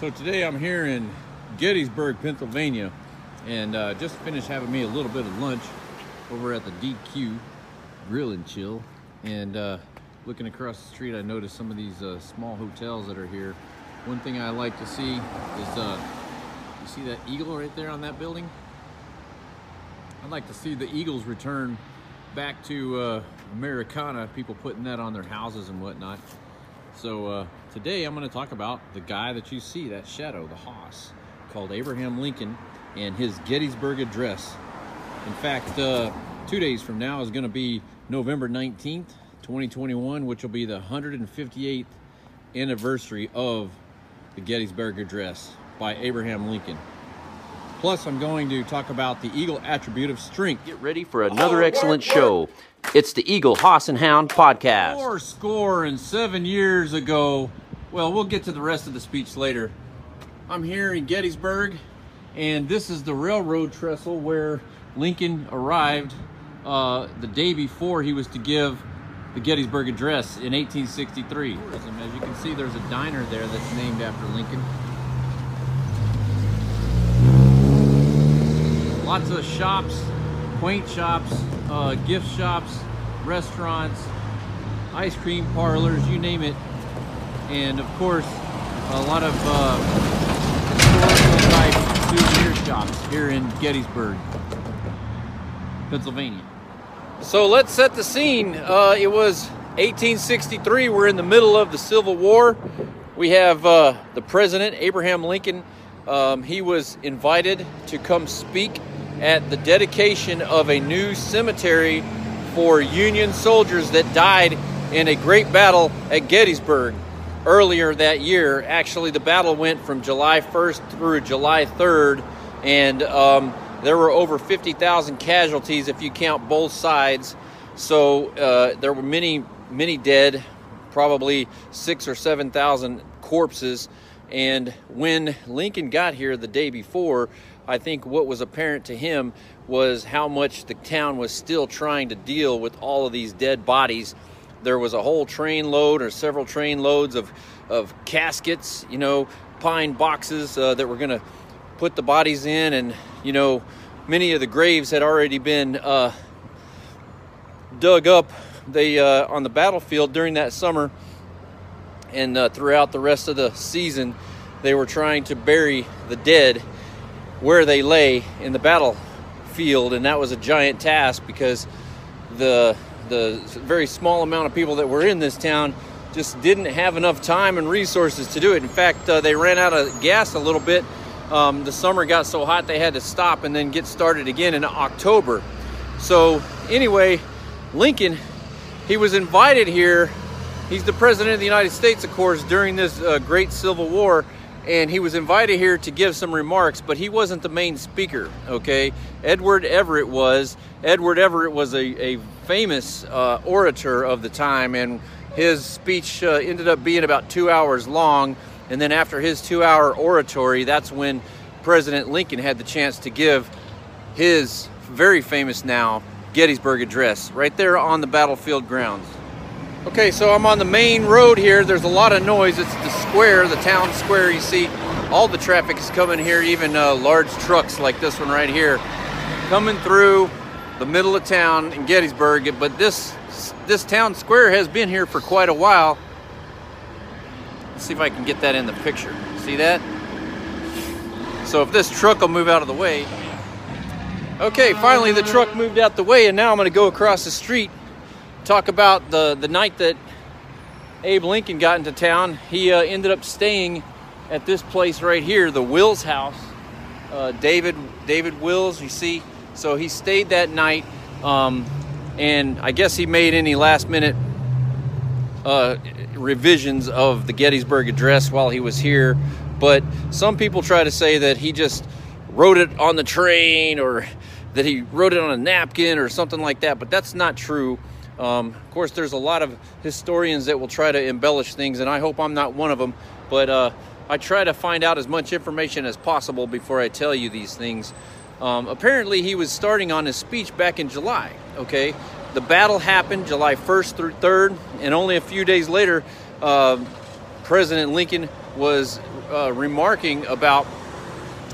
So today I'm here in Gettysburg, Pennsylvania, and uh, just finished having me a little bit of lunch over at the DQ Grill and Chill. And uh, looking across the street, I noticed some of these uh, small hotels that are here. One thing I like to see is, uh, you see that eagle right there on that building? I'd like to see the Eagles return back to uh, Americana, people putting that on their houses and whatnot. So uh, today I'm going to talk about the guy that you see, that shadow, the hoss, called Abraham Lincoln and his Gettysburg Address. In fact, uh, two days from now is going to be November 19th, 2021, which will be the 158th anniversary of the Gettysburg Address by Abraham Lincoln. Plus, I'm going to talk about the Eagle attribute of strength. Get ready for another excellent show. It's the Eagle Hoss and Hound podcast. Four score and seven years ago. Well, we'll get to the rest of the speech later. I'm here in Gettysburg, and this is the railroad trestle where Lincoln arrived uh, the day before he was to give the Gettysburg Address in 1863. As you can see, there's a diner there that's named after Lincoln. Lots of shops, quaint shops, uh, gift shops, restaurants, ice cream parlors, you name it. And of course, a lot of uh, historical type souvenir shops here in Gettysburg, Pennsylvania. So let's set the scene. Uh, it was 1863. We're in the middle of the Civil War. We have uh, the President, Abraham Lincoln. Um, he was invited to come speak at the dedication of a new cemetery for Union soldiers that died in a great battle at Gettysburg earlier that year. Actually, the battle went from July 1st through July 3rd, and um, there were over 50,000 casualties if you count both sides. So uh, there were many, many dead, probably six or 7,000 corpses. And when Lincoln got here the day before, I think what was apparent to him was how much the town was still trying to deal with all of these dead bodies. There was a whole train load or several train loads of, of caskets, you know, pine boxes uh, that were going to put the bodies in. And, you know, many of the graves had already been uh, dug up they, uh, on the battlefield during that summer. And uh, throughout the rest of the season, they were trying to bury the dead where they lay in the battlefield, and that was a giant task because the the very small amount of people that were in this town just didn't have enough time and resources to do it. In fact, uh, they ran out of gas a little bit. Um, the summer got so hot they had to stop and then get started again in October. So anyway, Lincoln, he was invited here. He's the president of the United States, of course, during this uh, great Civil War and he was invited here to give some remarks, but he wasn't the main speaker, okay? Edward Everett was. Edward Everett was a, a famous uh, orator of the time, and his speech uh, ended up being about two hours long. And then after his two hour oratory, that's when President Lincoln had the chance to give his very famous now Gettysburg Address right there on the battlefield grounds. Okay, so I'm on the main road here. There's a lot of noise. It's the square, the town square. You see, all the traffic is coming here, even uh, large trucks like this one right here, coming through the middle of town in Gettysburg. But this this town square has been here for quite a while. Let's see if I can get that in the picture. See that? So if this truck will move out of the way. Okay, finally the truck moved out the way, and now I'm going to go across the street talk about the, the night that Abe Lincoln got into town. He uh, ended up staying at this place right here, the Wills House. Uh, David David Wills, you see. So he stayed that night, um, and I guess he made any last minute uh, revisions of the Gettysburg Address while he was here. But some people try to say that he just wrote it on the train or that he wrote it on a napkin or something like that. But that's not true. Um, of course, there's a lot of historians that will try to embellish things, and I hope I'm not one of them. But uh, I try to find out as much information as possible before I tell you these things. Um, apparently, he was starting on his speech back in July. Okay, the battle happened July 1st through 3rd, and only a few days later, uh, President Lincoln was uh, remarking about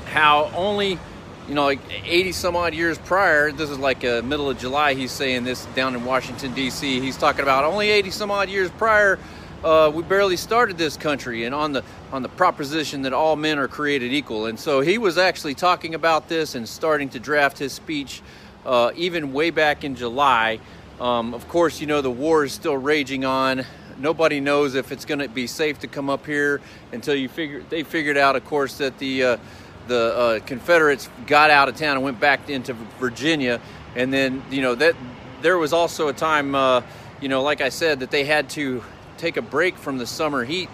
how only you know, like 80 some odd years prior, this is like uh, middle of July, he's saying this down in Washington, D.C. He's talking about only 80 some odd years prior, uh, we barely started this country and on the on the proposition that all men are created equal. And so he was actually talking about this and starting to draft his speech uh, even way back in July. Um, of course, you know, the war is still raging on. Nobody knows if it's going to be safe to come up here until you figure they figured out, of course, that the uh, the uh, Confederates got out of town and went back into Virginia, and then you know that there was also a time, uh, you know, like I said, that they had to take a break from the summer heat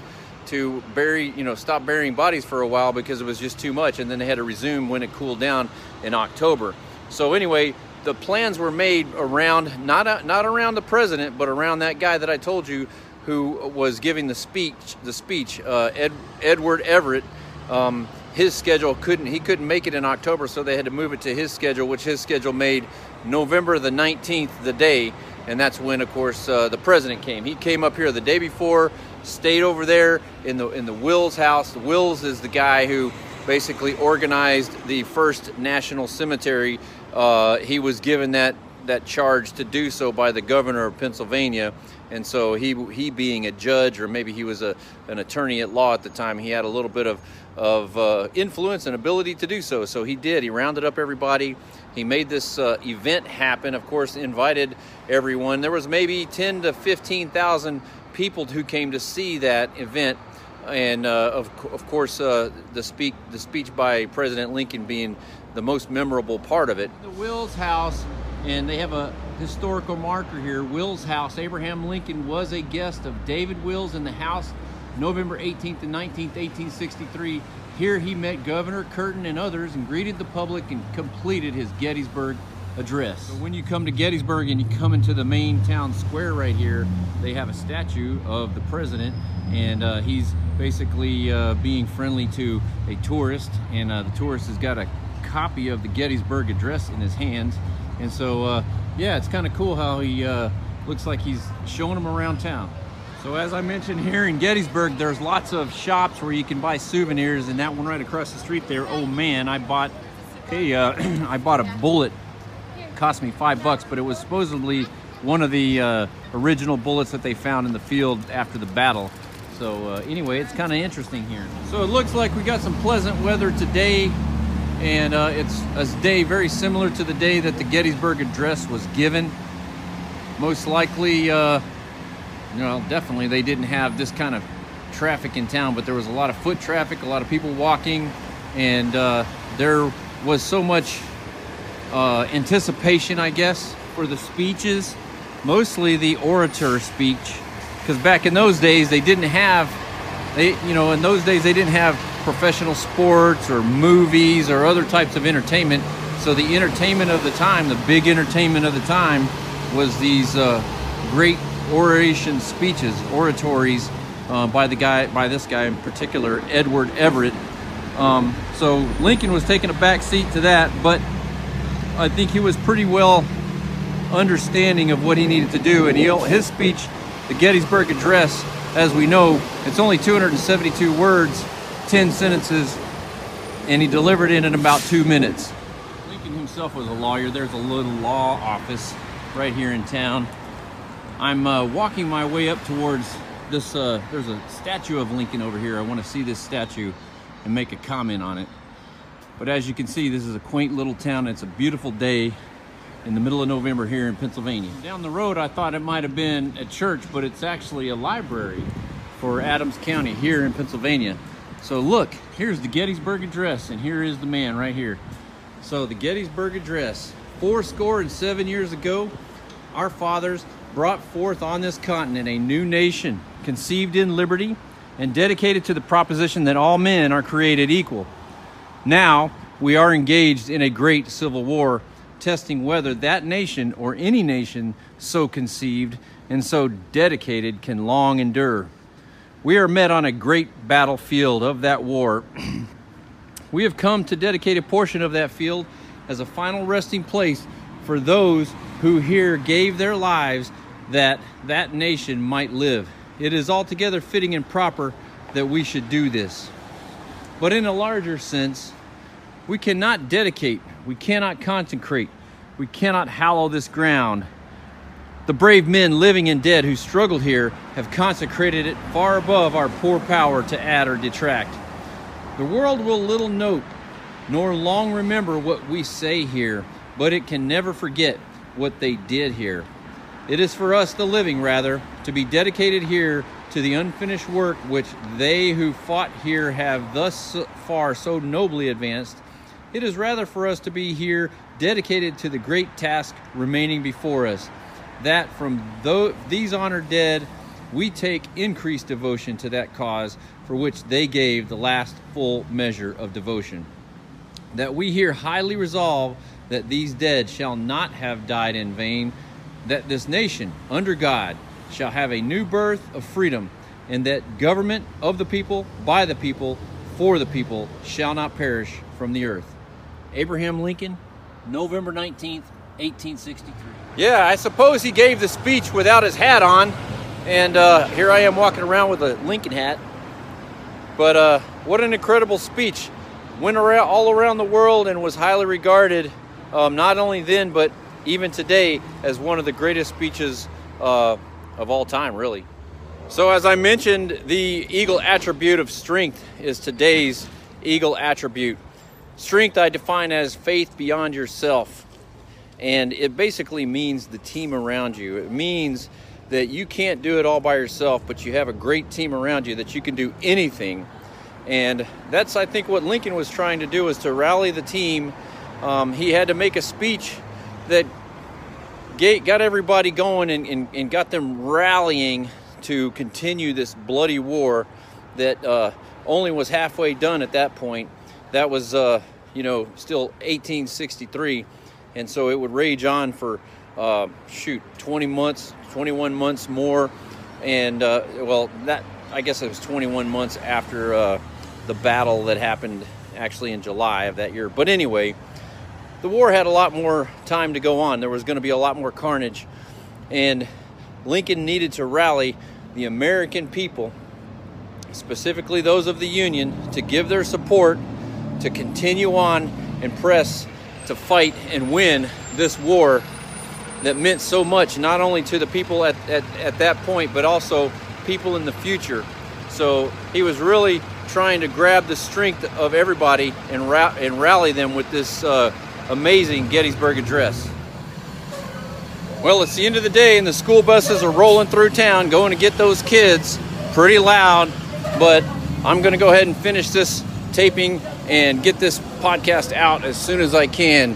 to bury, you know, stop burying bodies for a while because it was just too much, and then they had to resume when it cooled down in October. So anyway, the plans were made around not not around the president, but around that guy that I told you who was giving the speech. The speech, uh, Ed, Edward Everett. Um, his schedule couldn't he couldn't make it in October, so they had to move it to his schedule, which his schedule made November the 19th, the day, and that's when, of course, uh, the president came. He came up here the day before, stayed over there in the in the Wills house. The Wills is the guy who basically organized the first national cemetery. Uh, he was given that that charge to do so by the governor of Pennsylvania. And so he, he being a judge, or maybe he was a, an attorney at law at the time, he had a little bit of, of uh, influence and ability to do so. So he did. He rounded up everybody. He made this uh, event happen. Of course, invited everyone. There was maybe 10 to 15,000 people who came to see that event. And uh, of, of course, uh, the, speak, the speech by President Lincoln being the most memorable part of it. The Wills House and they have a historical marker here. Wills House. Abraham Lincoln was a guest of David Wills in the house November 18th and 19th, 1863. Here he met Governor Curtin and others and greeted the public and completed his Gettysburg address. So when you come to Gettysburg and you come into the main town square right here, they have a statue of the president and uh, he's basically uh, being friendly to a tourist and uh, the tourist has got a copy of the Gettysburg Address in his hands and so, uh, yeah, it's kind of cool how he uh, looks like he's showing them around town. So as I mentioned here in Gettysburg, there's lots of shops where you can buy souvenirs, and that one right across the street there, oh man, I bought, hey, uh, I bought a bullet. Cost me five bucks, but it was supposedly one of the uh, original bullets that they found in the field after the battle. So uh, anyway, it's kind of interesting here. So it looks like we got some pleasant weather today and uh, it's a day very similar to the day that the Gettysburg Address was given. Most likely, know, definitely they didn't have this kind of traffic in town, but there was a lot of foot traffic, a lot of people walking, and uh, there was so much uh, anticipation, I guess, for the speeches, mostly the orator speech, because back in those days they didn't have, they, you know, in those days they didn't have professional sports or movies or other types of entertainment. So the entertainment of the time, the big entertainment of the time, was these uh, great oration speeches, oratories uh, by the guy, by this guy in particular, Edward Everett. Um, so Lincoln was taking a back seat to that, but I think he was pretty well understanding of what he needed to do, and he, his speech, the Gettysburg Address, as we know, it's only 272 words, 10 sentences, and he delivered it in about two minutes. Lincoln himself was a lawyer. There's a little law office right here in town. I'm uh, walking my way up towards this, uh, there's a statue of Lincoln over here. I want to see this statue and make a comment on it. But as you can see, this is a quaint little town. It's a beautiful day in the middle of November here in Pennsylvania. Down the road, I thought it might have been a church, but it's actually a library for Adams County here in Pennsylvania. So look, here's the Gettysburg Address, and here is the man right here. So the Gettysburg Address, four score and seven years ago, our fathers brought forth on this continent a new nation, conceived in liberty and dedicated to the proposition that all men are created equal. Now we are engaged in a great civil war, testing whether that nation or any nation so conceived and so dedicated can long endure. We are met on a great battlefield of that war. we have come to dedicate a portion of that field as a final resting place for those who here gave their lives that that nation might live. It is altogether fitting and proper that we should do this. But in a larger sense, we cannot dedicate, we cannot consecrate, we cannot hallow this ground. The brave men living and dead who struggled here have consecrated it far above our poor power to add or detract. The world will little note nor long remember what we say here, but it can never forget what they did here. It is for us, the living, rather, to be dedicated here to the unfinished work which they who fought here have thus far so nobly advanced. It is rather for us to be here dedicated to the great task remaining before us, that from these honored dead we take increased devotion to that cause for which they gave the last full measure of devotion. That we here highly resolve that these dead shall not have died in vain, that this nation, under God, shall have a new birth of freedom, and that government of the people, by the people, for the people, shall not perish from the earth. Abraham Lincoln, November 19th, 1863. Yeah, I suppose he gave the speech without his hat on, and uh, here I am walking around with a Lincoln hat. But uh, what an incredible speech. Went around, all around the world and was highly regarded, um, not only then, but even today, as one of the greatest speeches uh, of all time, really. So, as I mentioned, the eagle attribute of strength is today's eagle attribute. Strength I define as faith beyond yourself. And it basically means the team around you. It means that you can't do it all by yourself, but you have a great team around you that you can do anything. And that's, I think, what Lincoln was trying to do was to rally the team. Um, he had to make a speech that got everybody going and, and, and, got them rallying to continue this bloody war that uh, only was halfway done at that point. That was, uh, you know, still 1863. And so it would rage on for, uh, shoot, 20 months, 21 months more. And, uh, well, that, I guess it was 21 months after uh, the battle that happened actually in July of that year. But anyway, the war had a lot more time to go on. There was going to be a lot more carnage. And Lincoln needed to rally the American people, specifically those of the Union, to give their support to continue on and press to fight and win this war that meant so much, not only to the people at, at, at that point, but also people in the future. So he was really trying to grab the strength of everybody and, ra- and rally them with this uh, amazing Gettysburg Address. Well, it's the end of the day, and the school buses are rolling through town going to get those kids pretty loud. But I'm going to go ahead and finish this taping and get this podcast out as soon as I can.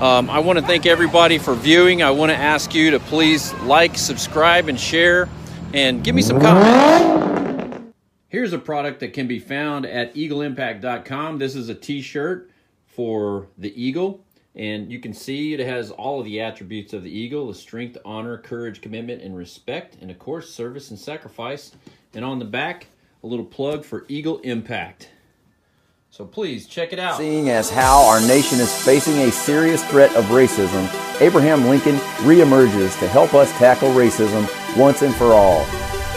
Um, I want to thank everybody for viewing. I want to ask you to please like, subscribe, and share, and give me some comments. Here's a product that can be found at eagleimpact.com. This is a t shirt for the Eagle. And you can see it has all of the attributes of the eagle the strength, honor, courage, commitment, and respect, and of course, service and sacrifice. And on the back, a little plug for Eagle Impact. So please check it out. Seeing as how our nation is facing a serious threat of racism, Abraham Lincoln reemerges to help us tackle racism once and for all.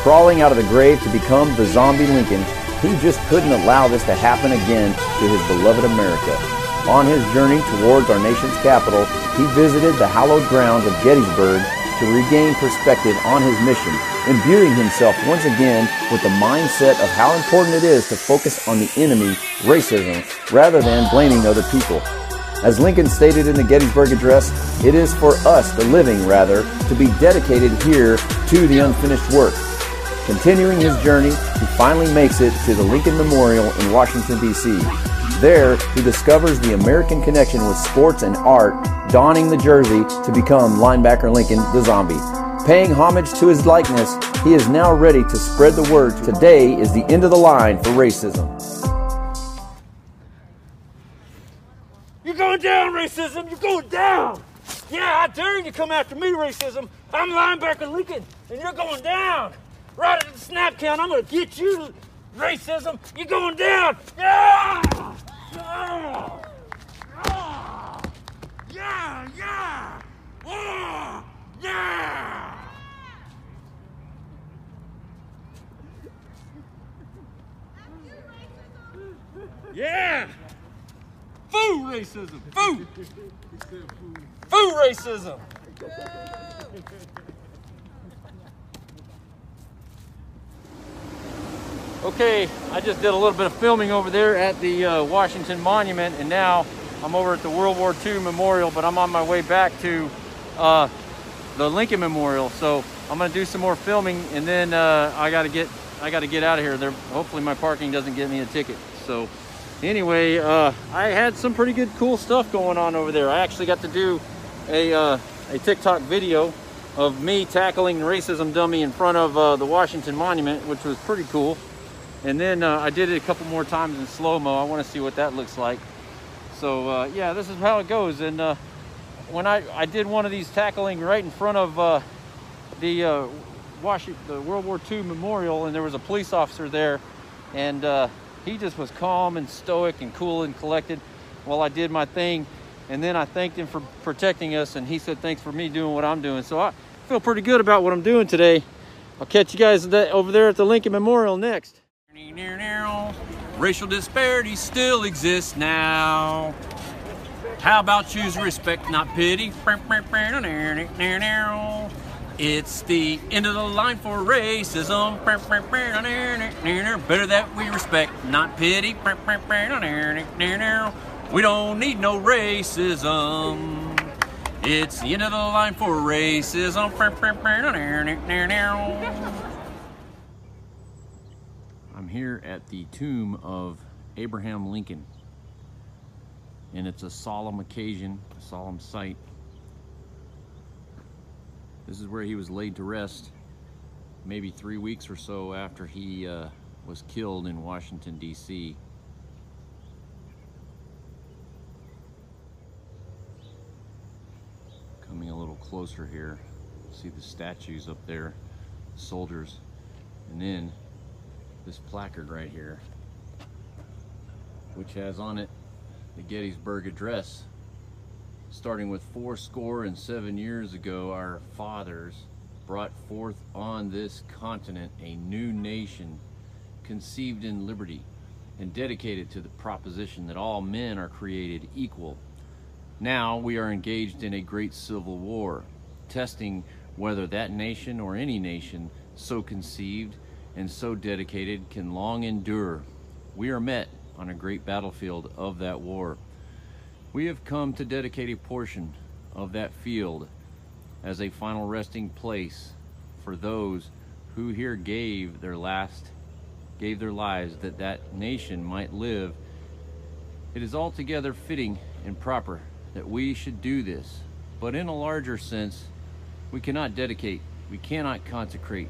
Crawling out of the grave to become the zombie Lincoln, he just couldn't allow this to happen again to his beloved America. On his journey towards our nation's capital, he visited the hallowed grounds of Gettysburg to regain perspective on his mission, imbuing himself once again with the mindset of how important it is to focus on the enemy, racism, rather than blaming other people. As Lincoln stated in the Gettysburg Address, it is for us, the living rather, to be dedicated here to the unfinished work. Continuing his journey, he finally makes it to the Lincoln Memorial in Washington, D.C. There, he discovers the American connection with sports and art, donning the jersey to become linebacker Lincoln the Zombie. Paying homage to his likeness, he is now ready to spread the word today is the end of the line for racism. You're going down, racism! You're going down! Yeah, I dare you to come after me, racism! I'm linebacker Lincoln, and you're going down! Right at the snap count, I'm gonna get you, racism! You're going down! Yeah! Yeah! Yeah! Yeah! Yeah! Yeah! Yeah! Foo racism! Food! Food racism! Okay, I just did a little bit of filming over there at the uh, Washington Monument, and now I'm over at the World War II Memorial, but I'm on my way back to uh, the Lincoln Memorial. So I'm gonna do some more filming, and then uh, I gotta get I gotta get out of here. There, hopefully my parking doesn't get me a ticket. So anyway, uh, I had some pretty good, cool stuff going on over there. I actually got to do a uh, a TikTok video of me tackling the racism dummy in front of uh, the Washington Monument, which was pretty cool. And then uh, I did it a couple more times in slow-mo. I want to see what that looks like. So uh, yeah, this is how it goes. And uh, when I, I did one of these tackling right in front of uh, the uh, Washington, the World War II Memorial, and there was a police officer there, and uh, he just was calm and stoic and cool and collected while I did my thing. And then I thanked him for protecting us, and he said thanks for me doing what I'm doing. So I feel pretty good about what I'm doing today. I'll catch you guys over there at the Lincoln Memorial next. Racial disparities still exist now. How about choose respect, not pity? It's the end of the line for racism. Better that we respect, not pity. We don't need no racism. It's the end of the line for racism. Here at the tomb of Abraham Lincoln. And it's a solemn occasion, a solemn sight. This is where he was laid to rest maybe three weeks or so after he uh, was killed in Washington, D.C. Coming a little closer here, see the statues up there, soldiers, and then this placard right here, which has on it the Gettysburg Address. Starting with four score and seven years ago, our fathers brought forth on this continent a new nation conceived in liberty and dedicated to the proposition that all men are created equal. Now we are engaged in a great civil war, testing whether that nation or any nation so conceived and so dedicated can long endure. We are met on a great battlefield of that war. We have come to dedicate a portion of that field as a final resting place for those who here gave their last gave their lives that that nation might live it is altogether fitting and proper that we should do this but in a larger sense we cannot dedicate we cannot consecrate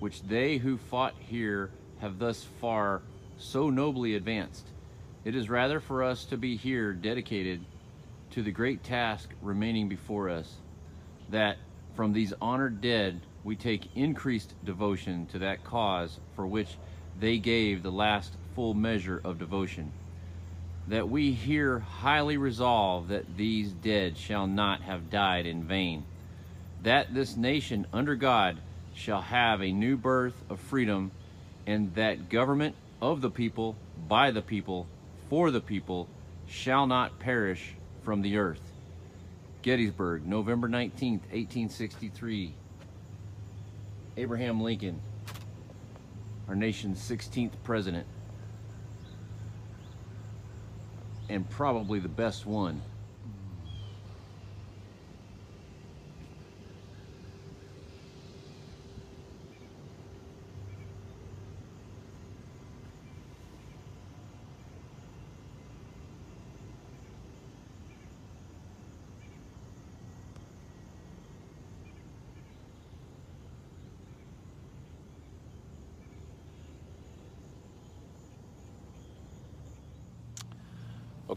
which they who fought here have thus far so nobly advanced. It is rather for us to be here dedicated to the great task remaining before us, that from these honored dead we take increased devotion to that cause for which they gave the last full measure of devotion. That we here highly resolve that these dead shall not have died in vain. That this nation under God shall have a new birth of freedom, and that government of the people, by the people, for the people, shall not perish from the earth. Gettysburg, November 19th, 1863. Abraham Lincoln, our nation's 16th president, and probably the best one.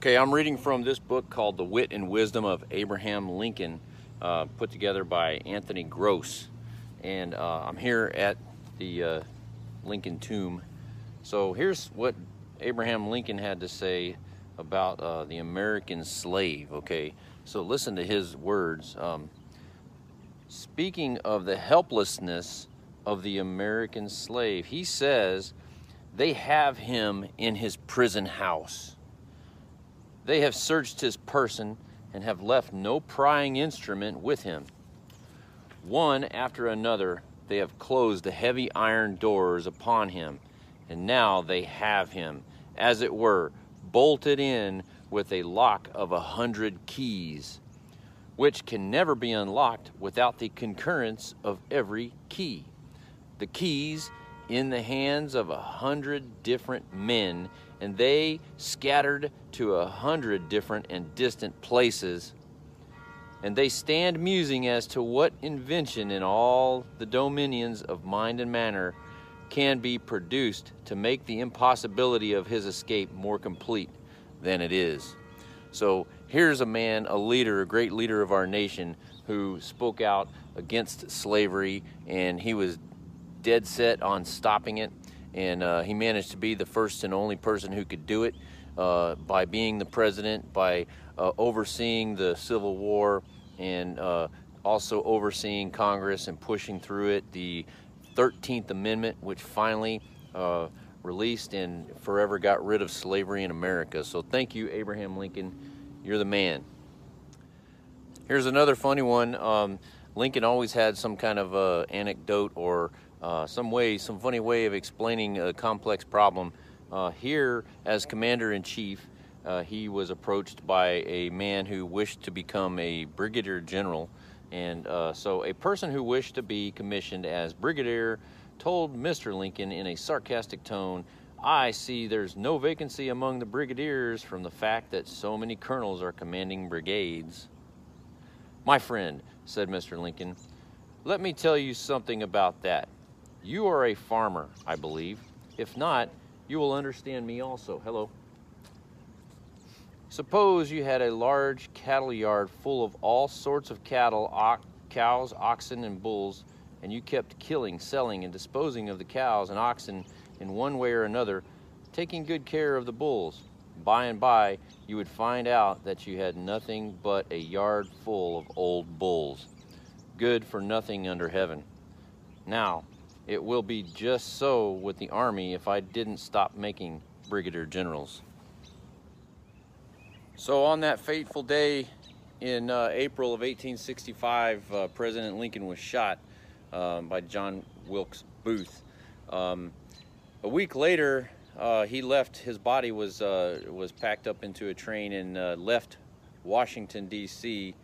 Okay, I'm reading from this book called The Wit and Wisdom of Abraham Lincoln, uh, put together by Anthony Gross. And uh, I'm here at the uh, Lincoln tomb. So here's what Abraham Lincoln had to say about uh, the American slave. Okay, so listen to his words. Um, speaking of the helplessness of the American slave, he says they have him in his prison house. They have searched his person and have left no prying instrument with him. One after another, they have closed the heavy iron doors upon him, and now they have him, as it were, bolted in with a lock of a hundred keys, which can never be unlocked without the concurrence of every key. The keys in the hands of a hundred different men, and they scattered to a hundred different and distant places. And they stand musing as to what invention in all the dominions of mind and manner can be produced to make the impossibility of his escape more complete than it is. So here's a man, a leader, a great leader of our nation, who spoke out against slavery, and he was dead set on stopping it. And uh, he managed to be the first and only person who could do it uh, by being the president, by uh, overseeing the Civil War, and uh, also overseeing Congress and pushing through it the 13th Amendment, which finally uh, released and forever got rid of slavery in America. So thank you, Abraham Lincoln. You're the man. Here's another funny one. Um, Lincoln always had some kind of uh, anecdote or some way, some funny way of explaining a complex problem. Uh, here, as commander in chief, uh, he was approached by a man who wished to become a brigadier general. And uh, so, a person who wished to be commissioned as brigadier told Mr. Lincoln in a sarcastic tone, I see there's no vacancy among the brigadiers from the fact that so many colonels are commanding brigades. My friend, said Mr. Lincoln, let me tell you something about that. You are a farmer, I believe. If not, you will understand me also. Hello. Suppose you had a large cattle yard full of all sorts of cattle, cows, oxen, and bulls, and you kept killing, selling, and disposing of the cows and oxen in one way or another, taking good care of the bulls. By and by, you would find out that you had nothing but a yard full of old bulls, good for nothing under heaven. Now, it will be just so with the Army if I didn't stop making brigadier generals. So, on that fateful day in uh, April of 1865, uh, President Lincoln was shot um, by John Wilkes Booth. Um, a week later, uh, he left. His body was uh, was packed up into a train and uh, left Washington D.C.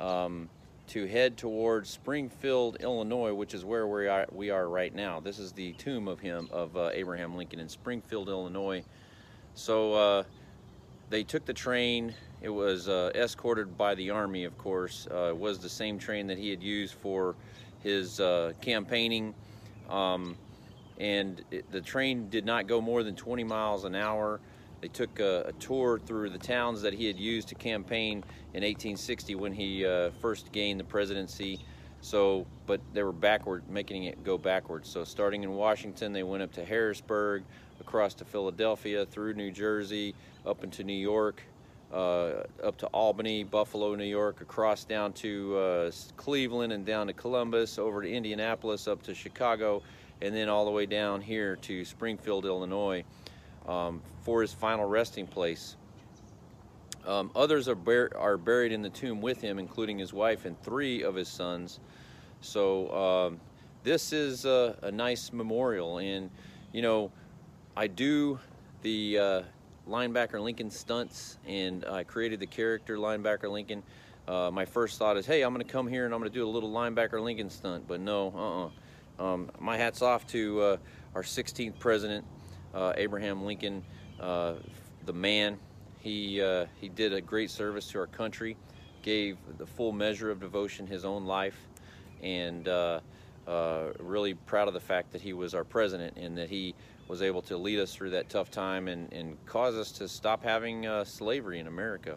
Um, to head towards Springfield, Illinois, which is where we are, we are right now. This is the tomb of him, of uh, Abraham Lincoln in Springfield, Illinois. So uh, they took the train. It was uh, escorted by the Army, of course. Uh, it was the same train that he had used for his uh, campaigning. Um, and it, the train did not go more than 20 miles an hour. They took a, a, tour through the towns that he had used to campaign in 1860 when he uh, first gained the presidency. So, but they were backward, making it go backwards. So, starting in Washington, they went up to Harrisburg, across to Philadelphia, through New Jersey, up into New York, uh, up to Albany, Buffalo, New York, across down to uh, Cleveland and down to Columbus, over to Indianapolis, up to Chicago, and then all the way down here to Springfield, Illinois um, for his final resting place. Um, others are, bur- are buried in the tomb with him, including his wife and three of his sons. So um, this is a, a, nice memorial, and you know, I do the uh, linebacker Lincoln stunts, and I created the character linebacker Lincoln. Uh, my first thought is, hey, I'm going to come here and I'm going to do a little linebacker Lincoln stunt, but no, uh-uh. Um, my hat's off to uh, our 16th president, uh, Abraham Lincoln, uh, the man. He, uh, he did a great service to our country, gave the full measure of devotion his own life, and uh, uh, really proud of the fact that he was our president and that he was able to lead us through that tough time and, and cause us to stop having uh, slavery in America.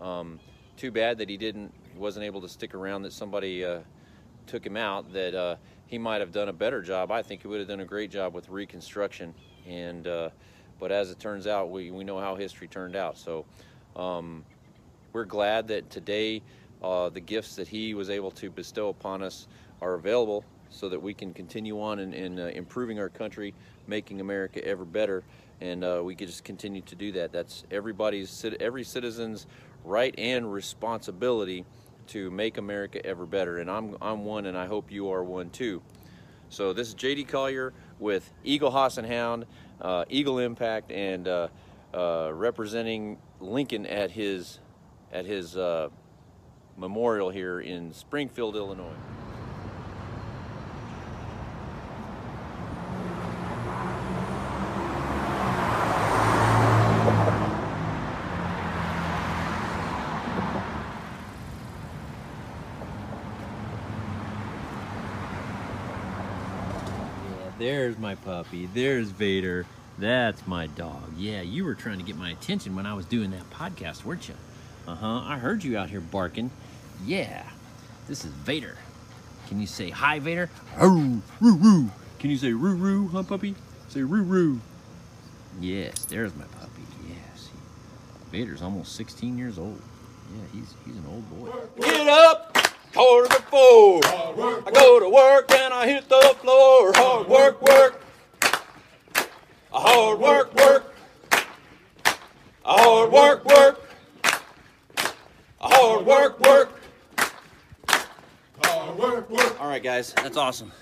Um, too bad that he didn't, wasn't able to stick around. That somebody took him out. That he might have done a better job. I think he would have done a great job with Reconstruction. And but as it turns out, we, we know how history turned out. So um, we're glad that today uh, the gifts that he was able to bestow upon us are available so that we can continue on in, in uh, improving our country, making America ever better, and uh, we can just continue to do that. That's everybody's, every citizen's right and responsibility to make America ever better, and I'm, I'm one, and I hope you are one too. So this is J.D. Collier with Eagle Hoss and Hound, uh, Eagle Impact, and uh, uh, representing Lincoln at his at his uh, memorial here in Springfield, Illinois. There's my puppy. There's Vader. That's my dog. Yeah, you were trying to get my attention when I was doing that podcast, weren't you? Uh huh. I heard you out here barking. Yeah. This is Vader. Can you say hi, Vader? Roo, roo, roo. Can you say roo, roo, huh, puppy? Say roo, roo. Yes, there's my puppy. Yes. Vader's almost 16 years old. Yeah, he's he's an old boy. Get up, quarter to four. I go to work and I hit the floor. Hard work, work. A hard work, work. A hard work, work. A hard work, work. Hard work, work. All right, guys, that's awesome.